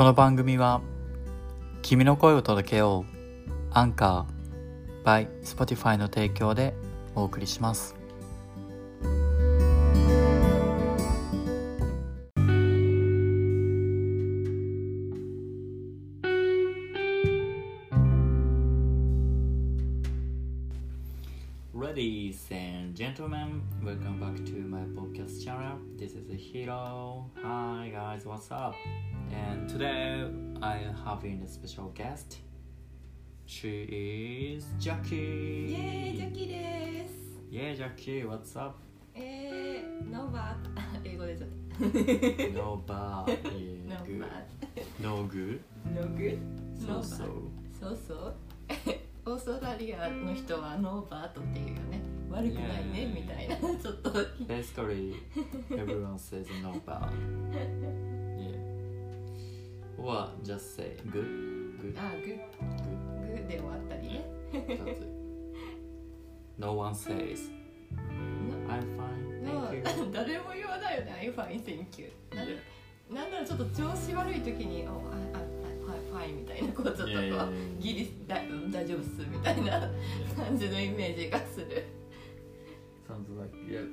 この番組は君の声を届けようアンカー by Spotify の提供でお送りします「having a special guest. She is Jackie. イエーイジャッキーです。Yeah, Jackie, what's up? えー、ノーバー英語でちょっ No bad. と Yeah, ノー good. バ No good. ーノーグ So ノー so. バーそうそう。オーストラリアの人はノーバートっていうよね。悪くないね Yeah. みたいなちょっと Basically, everyone says no bad. Yeah. Or just say good, good, あグ good. ッグッで終わったりね。That's it. No one says, I'm fine, の thank you. 誰も言わないよね。I'm fine, thank you。なん Yeah. なんならちょっと調子悪い時に、おああはいファインみたいなこうちょっとこ Yeah, yeah, う yeah. ギリ大大丈夫っすみたいな感じのイメージがする。Sounds like yeah.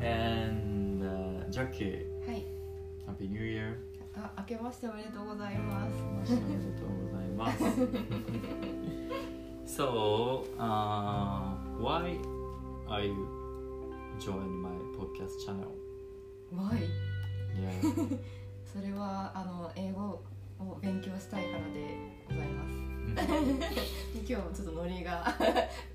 And uh, Jackie, はい。Happy New Year. あ、明けましておめでとうございます。おめでとうございます。so, uh, why are you joining my podcast channel? わい。Yeah. それはあの英語を勉強したいからでございます。今日もちょっとノリが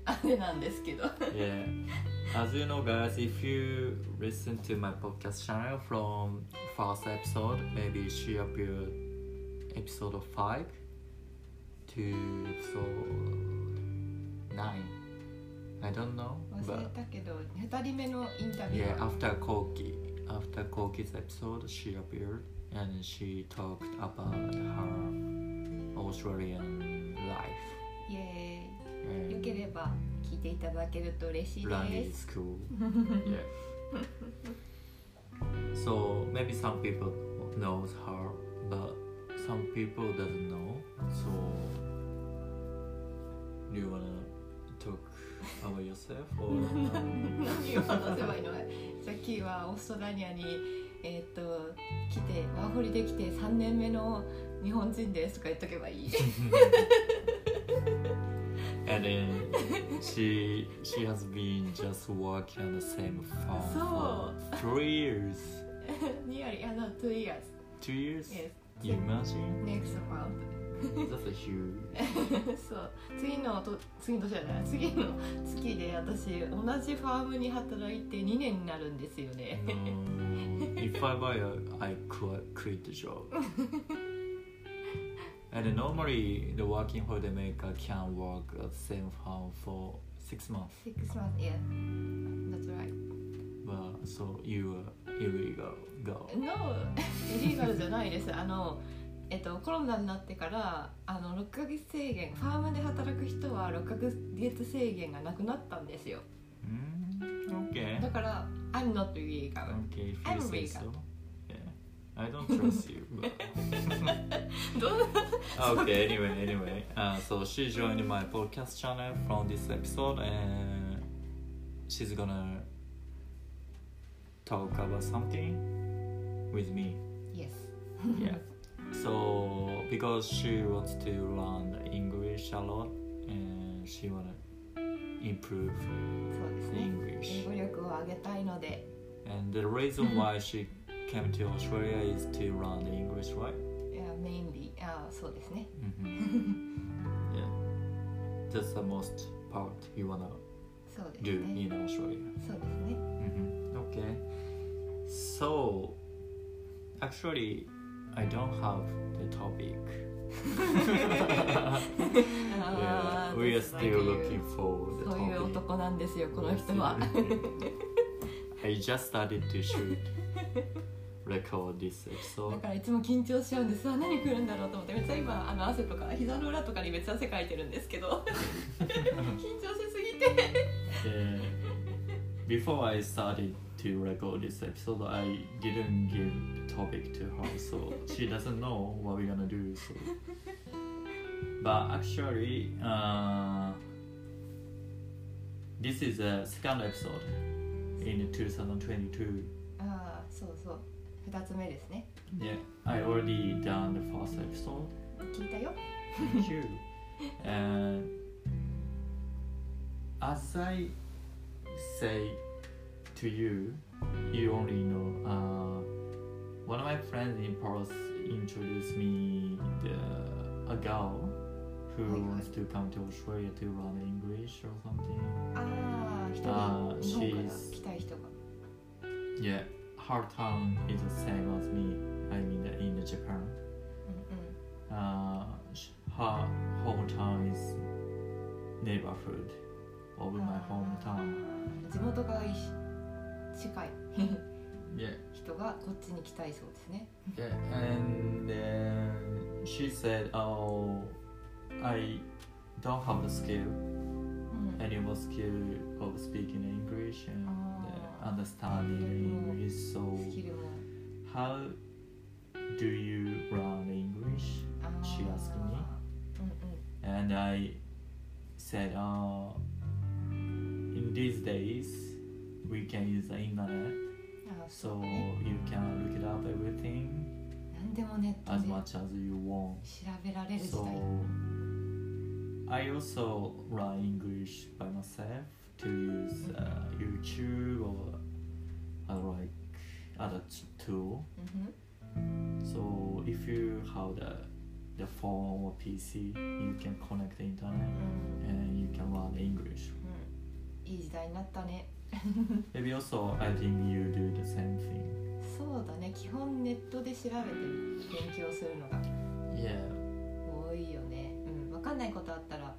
あれなんですけど。yeah. As you know, guys, if you listen to my podcast channel from first episode, maybe she appeared episode five to episode nine. I don't know, 忘れ but たけど、二人目のインタビュ yeah, ー。 after Koki, after Koki's episode, she appeared and she talked about her Australian life イエーイ。 and よければ聞い ていただけると嬉しいです。school. yeah. So maybe some people knows her, but some people doesn't know. So do you wanna talk about yourself or? 何を話せばいいのジャッキーはオーストラリアに、えーっと来てワーホリできて3年目の日本人ですとか言っとけばいい and then she she has been just working on the same farm for three years. Nearly, uh, no, two years. Two years? Yes. You imagine? Next month. That's a huge. そう次のと次の年じゃない次の月で私同じファームに働いて2年になるんですよね No, if I buy a, I quit the job. And normally, the working holiday maker can work at the same farm for six months. Six months, yeah. That's right. But so you are illegal. Go. No, エリーガルじゃないです。あの、えっと、コロナになってからあの6ヶ月制限ファームで働く人は6ヶ月制限がなくなったんですよ Mm, okay. だから I'm not illegal Okay, if you I'm say legal. so. Yeah. I don't trust you, but. どう okay, anyway, anyway. Uh, so she joined my podcast channel from this episode and she's gonna talk about something with me. Yes Yeah. so because she wants to learn English a lot and she wanna improve そうですね English. 英語力を上げたいので And the reason why she came to Australia is to learn the English, right? いやメインリーあそうですね hmm yeah. That's the most part you wanna そうです do ね in Australia. そうですね hmm Okay. So, actually, I don't have the topic. あ yeah, ー we are just like still you. looking for the そういう topic. 男なんですよこの人は I just started to shoot, record this だ episode. からいつも緊張しちゃうんですあ何来るんだろうと思ってめっちゃ今あの汗とか膝の裏とかにめっちゃ汗かいてるんですけど緊張しすぎて Yeah. Before I started to record this episode, I didn't give the topic to her, so she doesn't know what we're gonna do. So, but actually, uh, this is the second episode in 2022. ああそうそう 2つ目ですね Yeah, I already done the first episode. 聞いたよ Thank you. and as I say to you, you only know. Uh, one of my friends in Paris introduced me the a girl who Hi, hi. wants to come to Australia to learn English or something. ああ一あー人日本から she's- 来たい人が Yeah, her town is the same as me. I mean, in Japan. Uh, her hometown is neighborhood of my あ hometown. ー地元が近い Yeah, 人がこっちに来たいそうですね yeah. And then she said, "Oh, I don't have the skill, うん、any more skill of speaking English and uh, Ah. understanding English. ス So, キルも how do you learn English?" あー She asked me. うんうん And I said, uh, in these days, we can use the internet, あーそう so ね you can look it up everything 何でもネット as で much as you want. 調べられる時 So 代 I also learn English by myself To use uh, YouTube or other like other t- tool. うんふん So if you have the the phone or PC, you can connect the internet うん and you can learn English. うんいい時代になったね Maybe also I think you do the same thing. そうだね基本ネットで調べて勉強するのが Yeah. 多いよねうん分かんないことあったら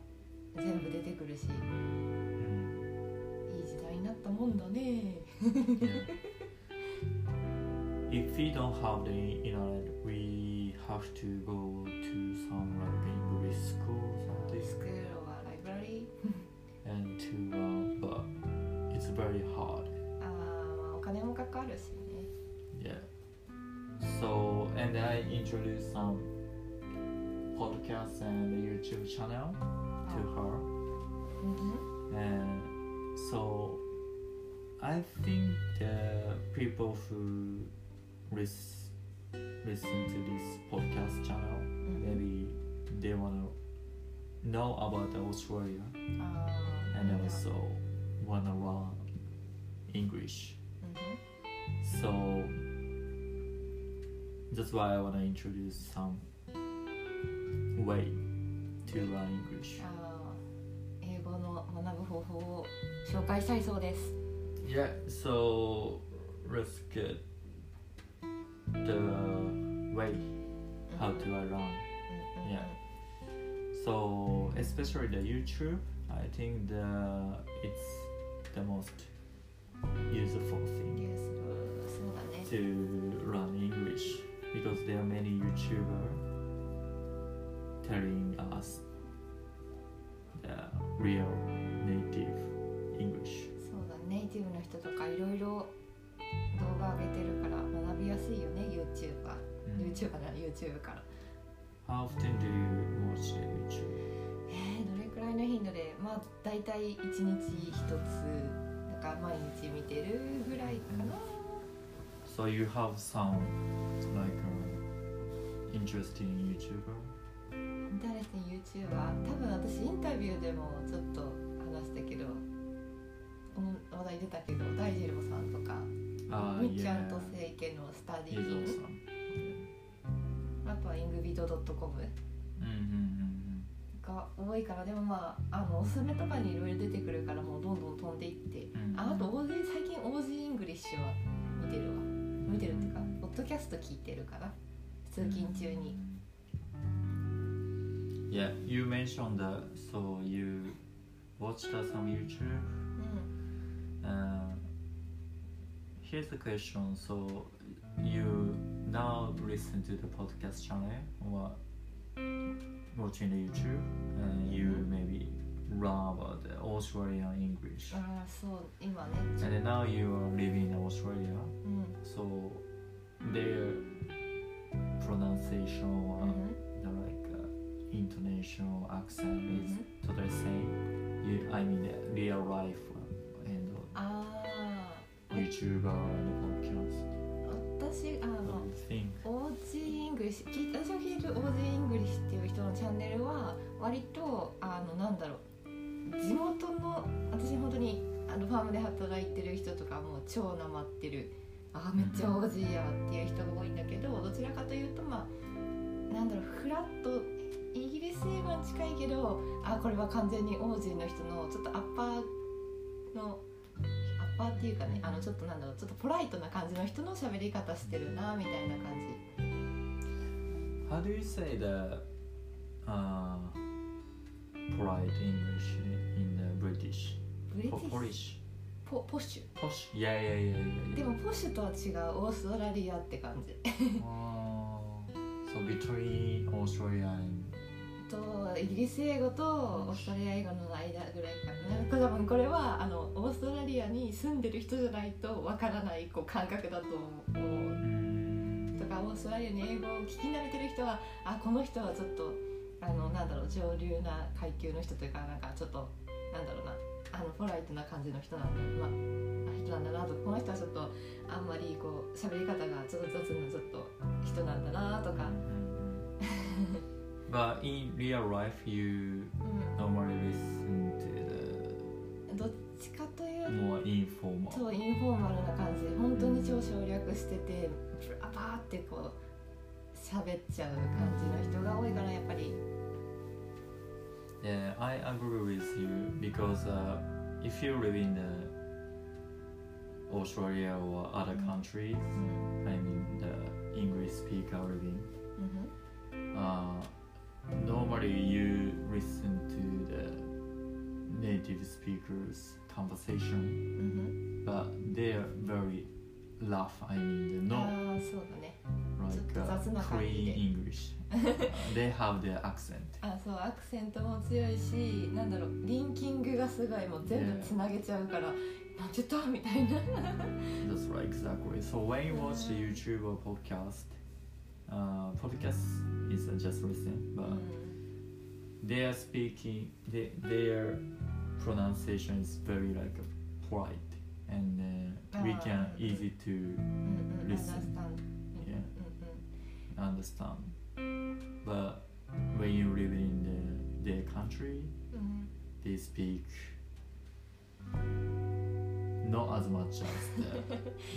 全部出てくるし Mm, If we don't have the internet, we have to go to some like English school or something. School or library. and to uh, but it's very hard. Ah, yeah. So and I introduced some podcasts and YouTube channel to ah. her. Mm-hmm. And so I think the people who lis- listen to this podcast channel うん maybe they want to know about Australia あー and also want to learn English うん so that's why I want to introduce some way to learn English あー英語の学ぶ方法を紹介したいそうです yeah so risk it the way how to I run yeah so especially the YouTube I think the it's the most useful thing yes. to run English because there are many YouTuber telling us the real ティブの人とかいろいろ動画上げてるから学びやすいよね YouTuberYouTuber、うん、から。How ら。え YouTube からえ、どれくらいの頻度でまあ大体1日1つだから毎日見てるぐらいかな、インタレスティ have some、YouTuber? インターネットユーチューバー、多分私インタビューでもちょっと話したけど、話題出たけど大二郎さんとか Uh, みっちゃ.んと聖家のスタディー awesome. あとはイングビド .com Mm-hmm. が多いからでもまああのおすすめとかにいろいろ出てくるからもうどんどん飛んでいってああと OG 最近 OG イングリッシュは見てるわ見てるっていうかポッドキャスト聞いてるかな通勤中に Yeah, you mentioned that. So you watched uh, some YouTube? うん Uh, here's the question. So you now listen to the podcast channel or watching the YouTube, and you maybe learn about the Australian English. ああそう今ね And then now you are living in Australia, うん、 so their pronunciation う or ん the like uh, intonation or accent is Mhm. totally same. You, I mean, the real life and あ あ YouTuber and podcast. 私あ What の do you think? オージーイングリッシュ聞い私が聞いてるオージーイングリッシュっていう人のチャンネルは割とあのなんだろう地元の私本当にあのファームで働いてる人とかもう超なまってるあめっちゃオージーやっていう人が多いんだけどどちらかというとまあなんだろうフラットイギリス英語に近いけどあこれは完全にオージーの人のちょっとアッパーのパーっていうかねあのちょっとなんだろうちょっとポライトな感じの人の喋り方してるなみたいな感じ How do you say the uh, polite English in the British? ブリテ Po- ィッシュ Polish? ポポッシ Posh? Yeah, yeah, yeah, yeah. ュで yeah. もポッシュとは違うオーストラリアって感じ Oh, so between Australia and とイギリス英語とオーストラリア英語の間ぐらいかな。多分これはあのオーストラリアに住んでる人じゃないとわからないこう感覚だと思う。mm, とかオーストラリアに英語を聞き慣れてる人はあこの人はちょっとあのなんだろう上流な階級の人というかなんかちょっとなんだろうなあのポライトな感じの人なんだ,、まあ、人なんだなとかこの人はちょっとあんまりこう喋り方がちょっと雑なちょっと人なんだなとか、but in real life, you う normally listen to ん、どっちかという the more informal. とインフォーマルな感じで本当に超省略しててブラバーってこう喋っちゃう感じの人が多いからやっぱり Yeah, I agree with you because uh, if you live in the Australia or other Mm. countries, うん I mean the English speaker living, うん uh, normally you listen to the native speakers conversation, うん、 but they're very rough. I mean, they're あ not あそうだね like ちょっと雑な uh, 感じで。 clean English. Uh, they have their accent. あそうアクセントも強いしなんだろうリンキングがすごいもう全部つなげちゃうから、なんて言ったみたいな That's right, exactly. So when you watch the YouTube or podcast, uh, podcast is uh, just recent, but mm. they are speaking, they, their pronunciation is very like polite, and uh, we ah, can easy to mm-hmm, listen, mm-hmm, yeah, mm-hmm. understand. But when you live in the, their country, they speak. Not as much as the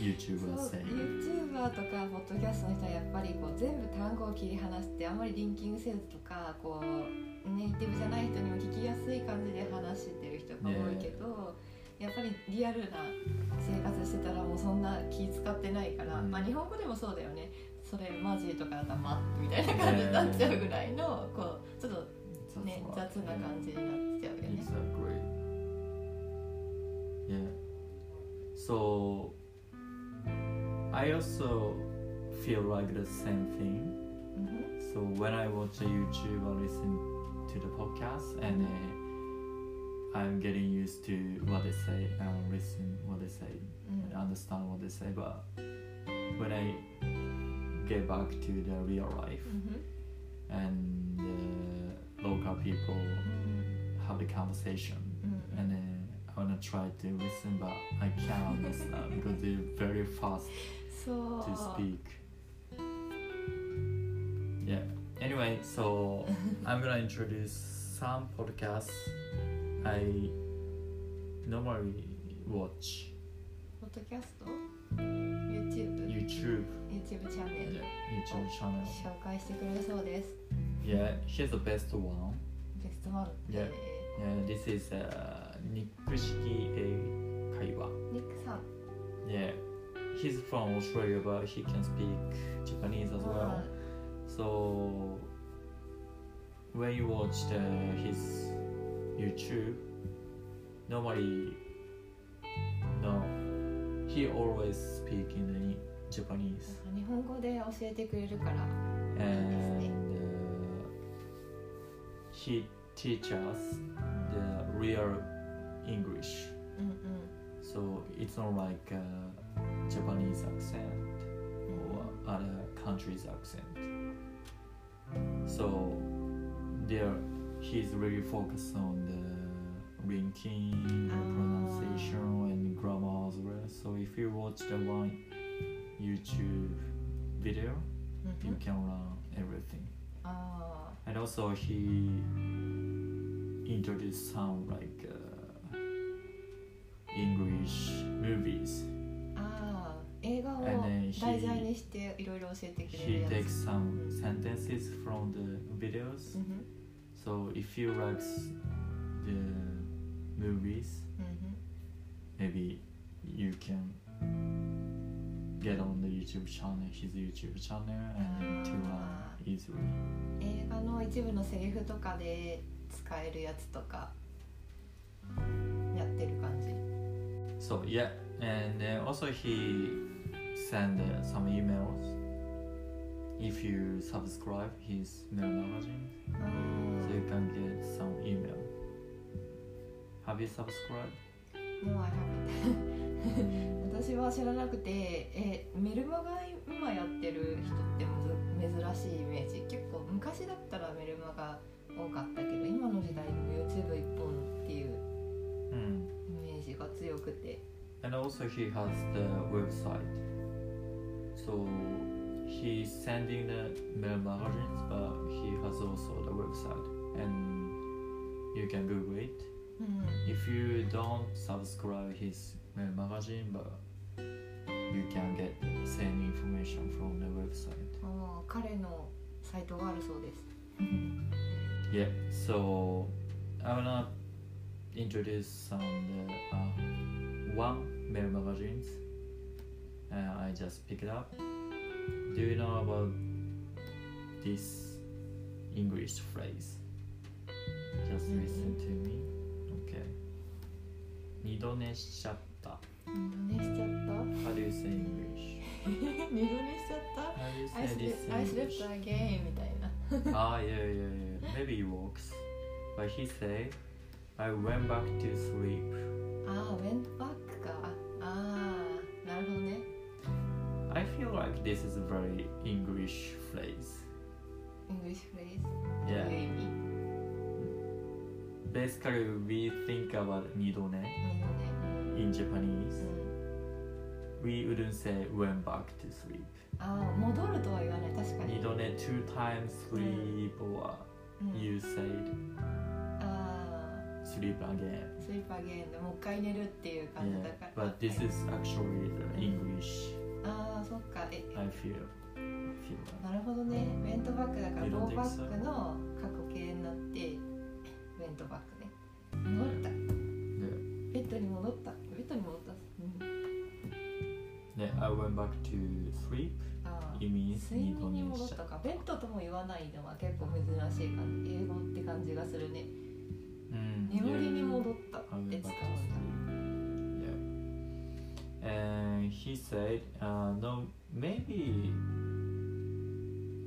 YouTuber say. YouTuber とかポッドキャストの人はやっぱりこう全部単語を切り離してあんまりリンキングせずとかこうネイティブじゃない人にも聞きやすい感じで話してる人が多いけど、やっぱりリアルな生活してたらもうそんな気使ってないから、うんまあ日本語でもそうだよねそれマジとかだったら「ま」みたいな感じになっちゃうぐらいのこうちょっとね.雑な感じになっちゃうよね。Exactly. Yeah. so i also feel like the same thing mm-hmm. so when i watch a youtube or listen to the podcast and uh, i'm getting used to what they say and listen what they say mm-hmm. and understand what they say but when i get back to the real life mm-hmm. and uh, local people mm-hmm. have the conversation mm-hmm. and then I wanna try to listen but I can't understand because they're very fast そう to speak. Yeah. Anyway, so I'm gonna introduce some podcasts I normally watch ポッドキャスト YouTube YouTube. YouTube チャンネル Yeah, YouTube channel. 紹介してくれるそうです Yeah, here's the best one. ベストワンって Yeah. Yeah, this is uh, ニック式英会話。ニックさん Yeah, he's from Australia, but he can speak Japanese as well. So when you watch the, his YouTube, normally no, he always speak in the Japanese, 日本語で教えてくれるから and uh, he teach us the real English. Mm-mm. So it's not like Japanese accent or mm-hmm. other country's accent. So there, he's really focused on the linking, oh. Ah. pronunciation, and grammar as well. So if you watch the one YouTube video, mm-hmm. you can learn everything. Ah. And also he introduced some like. Uh, えてくれるやつ takes some sentences from the videos. うん So if you like the movies, うんふん maybe you can get on the YouTube channel, his YouTube channel, and to learn Ah. easily. 映画の一部のセリフとかで使えるやつとかやってる感じ So yeah, and then also he send uh, some emails if you subscribe his mail magazine, あ so you can get some email. Have you subscribed? ーもう I haven't 私は知らなくてえメルマガ今やってる人ってむず珍しいイメージ結構昔だったらメルマガ多かったけど今の時代も YouTube 一本っていう Mm. イメージが強くて And also he has the website. So he's sending the mail magazines, but he has also the website, and you can Google it. うん If you don't subscribe his mail magazine, but you can get the same information from the website. あー彼のサイトがあるそうです Yeah. So I wanna introduce some the uh, one mail magazines. Uh, I just picked up. Do you know about this English phrase? Just listen to me. Okay. 二度寝しちゃった。二度寝しちゃった How do you say English? 二度寝しちゃった How do you I say this slept, in I English? slept again みたいな ah, yeah, yeah, yeah. Maybe it works. But he said, I went back to sleep. ああ、ウェンバックか。ああ、なるほどね。 feel like this is a very English phrase. English phrase? Yeah. Basically, we think about nidone in Japanese. Mm. We wouldn't say went back to sleep. Ah, ああ、戻るとは言わない。確かに。Midone two times mm. sleep or mm. you said ah. sleep again. Sleep again. もう一回寝るっていう感じだから。Yeah, but this is actually the English. ああ、そっか。え、I feel. feel like. なるほどね。ウェントバックだから You ロ don't ー think バ?ックの過去形になって、ウェントバックね。戻った。Yeah. ベッドに戻った。ベッドに戻った。うん。Yeah, I went back to sleep. ああ。It means 睡眠に戻ったかベッドとも言わないのは結構珍しい感じ英語って感じがするね Mm, 眠りに yeah. 戻ったっ I went て back 使 to う And he said, uh, no, maybe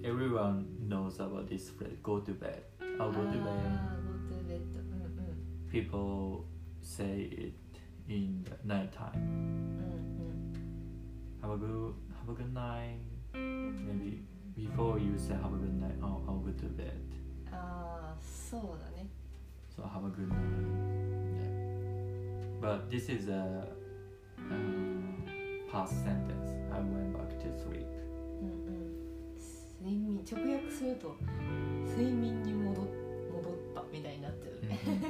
everyone knows about this phrase, go to bed. I'll go to あ bed. ー go to bed うん People say it in the night time. うん Have a good, have a good night. Maybe before you say have a good night, I'll, I'll go to bed. うんああそうだね So have a good night. Yeah. But this is a uh, past sentence. I went back to sleep. うんうん睡眠直訳すると睡眠に戻っ戻ったみたいになっちゃうね Mhm.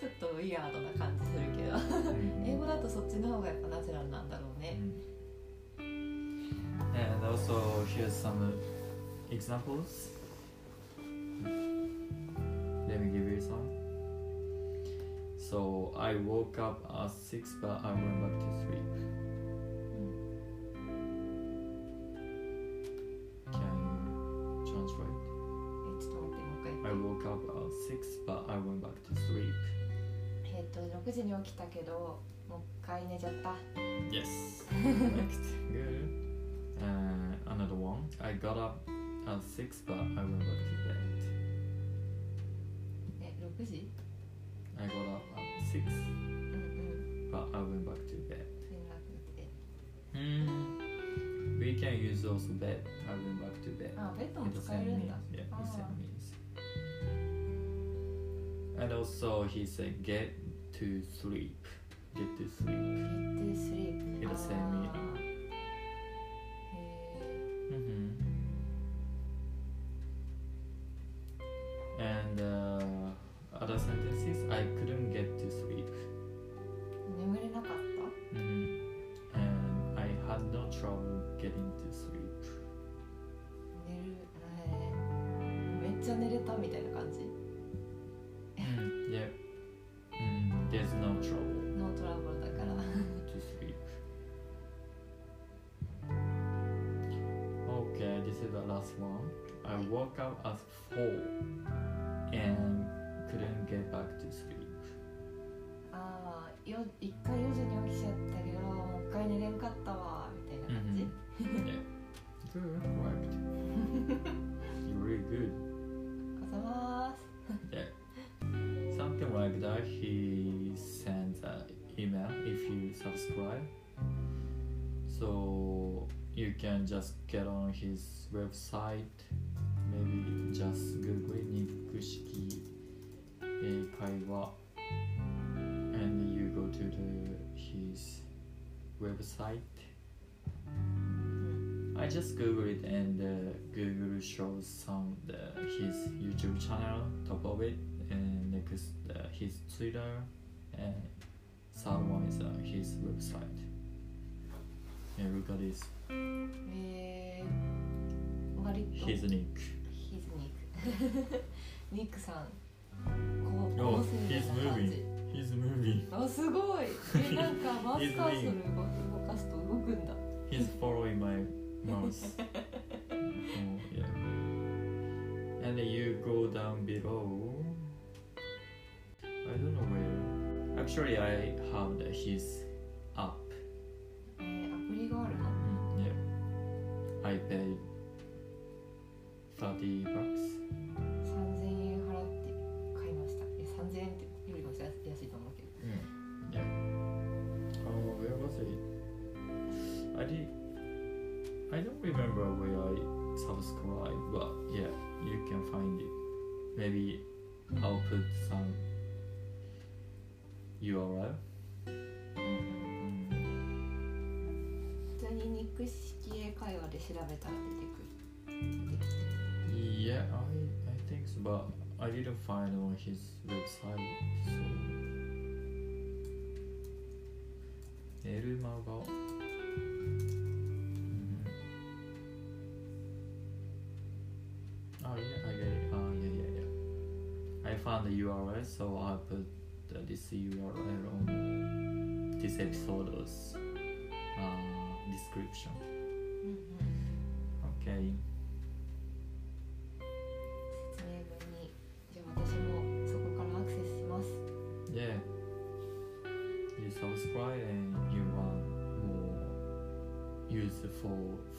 ちょっとウィアードな感じするけど Mhm. 英語だとそっちの方がやっぱナチュラルなんだろうね Mhm. And also here's some examples. Let me give you some. So I woke up at six, but I went back woke up at six, but I went back to sleep. えっと6時に起きたけどもう一回寝ちゃった Yes. Next. Good. Uh, another one. I got up at six, but I went back to bed. え6時 I I got up at six, うんうん。 but I went back to bed. 連絡で。 Mm. We can use also bed. I went back to bed. あ、ベッドも With the 使え same るん means. だ。 Yeah, Ah. the same means. and also he said get to sleep. Get to sleep. Get to sleep. With the same あ oh. woke up at 4 and couldn't get back to sleep. ああ、よ一回4時に起きちゃったけど、もう一回寝れんかったわみたいな感じ。 yeah. Good, correct. You're really good. あざます。 Yeah. Something like that. He sends an email if you subscribe. So you can just get on his website. Maybe just Google it. 肉式英会話 and you go to the his website. I just Google it and uh, Google shows some the his YouTube channel top of it and next uh, his Twitter and third one is uh, his website. Yeah, look at this. えー、割と。 His nick. ニック。さん。こう、Oh, 高性 he's な感.じ。He's moving. あ、すごい。え、なんかマウスカーソル動かすと動くんだ。He's following my mouse. oh yeah. And you go down below. I don't know where. Actually, I have the, his app. えー、アプリがあるの Mm, yeah. I paid 30 bucks. 3000円ってよりも安安いと思うけど Mm, yeah. Oh, where was it? I did. I don't remember where I subscribed, but yeah, you can find it. Maybe I'll put some URL. 普通に肉式英会話で調べたら出てくる出てきて Yeah, I, I think so, but I didn't find on his website. So. メルマガ。Mhm. Oh yeah, I get it. Oh yeah, yeah, yeah. I found the URL, so I put uh, this URL on this episode's uh, description.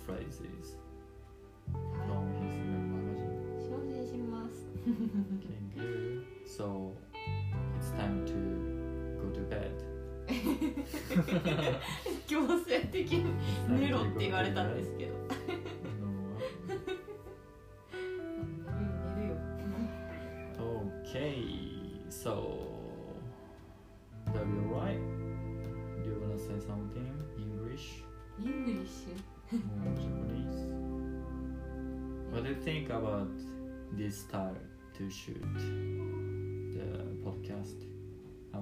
Phrases は from his magazine. い精進します Okay, good. So it's time to go to bed. 強制的に寝ろって言われたん.ですけど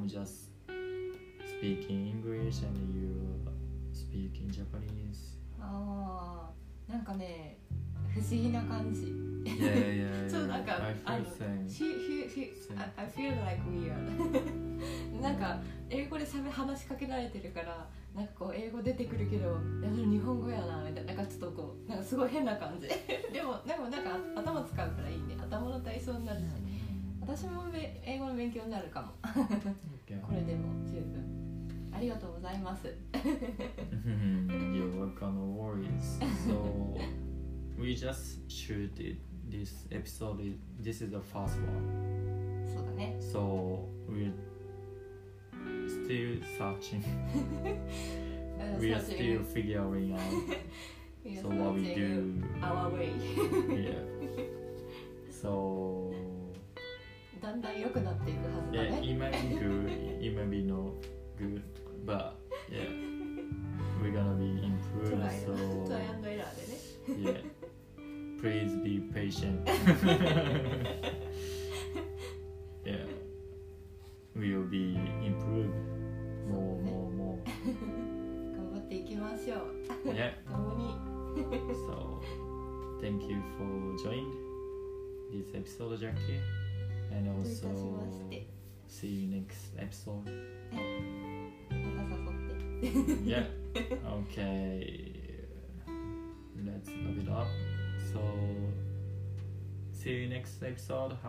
I'm just speaking English and you speak in Japanese. ュああなんかね不思議な感じ。Yeah, yeah, yeah. そうなんか I あ feel like weird なんか英語でしゃべ話しかけられてるからなんかこう英語出てくるけどいやそれ日本語やなみたいな。なんかちょっとこうなんかすごい変な感じ。でもでもなんか頭使うからいいね。頭の体操になるし私もべ英語の勉強になるかも.これでも十分ありがとうございます You're welcome, no worries. So we just shooted this episode. This is the first one. そうだねね So we're still searching. うん We are still figuring out. So what we do. our way Yeah. So だんだん良くなっていくはず yeah, だね it might be good. It might be not good, but yeah, we're gonna be ト improved. So トライアンドエラーでね yeah, please be patient.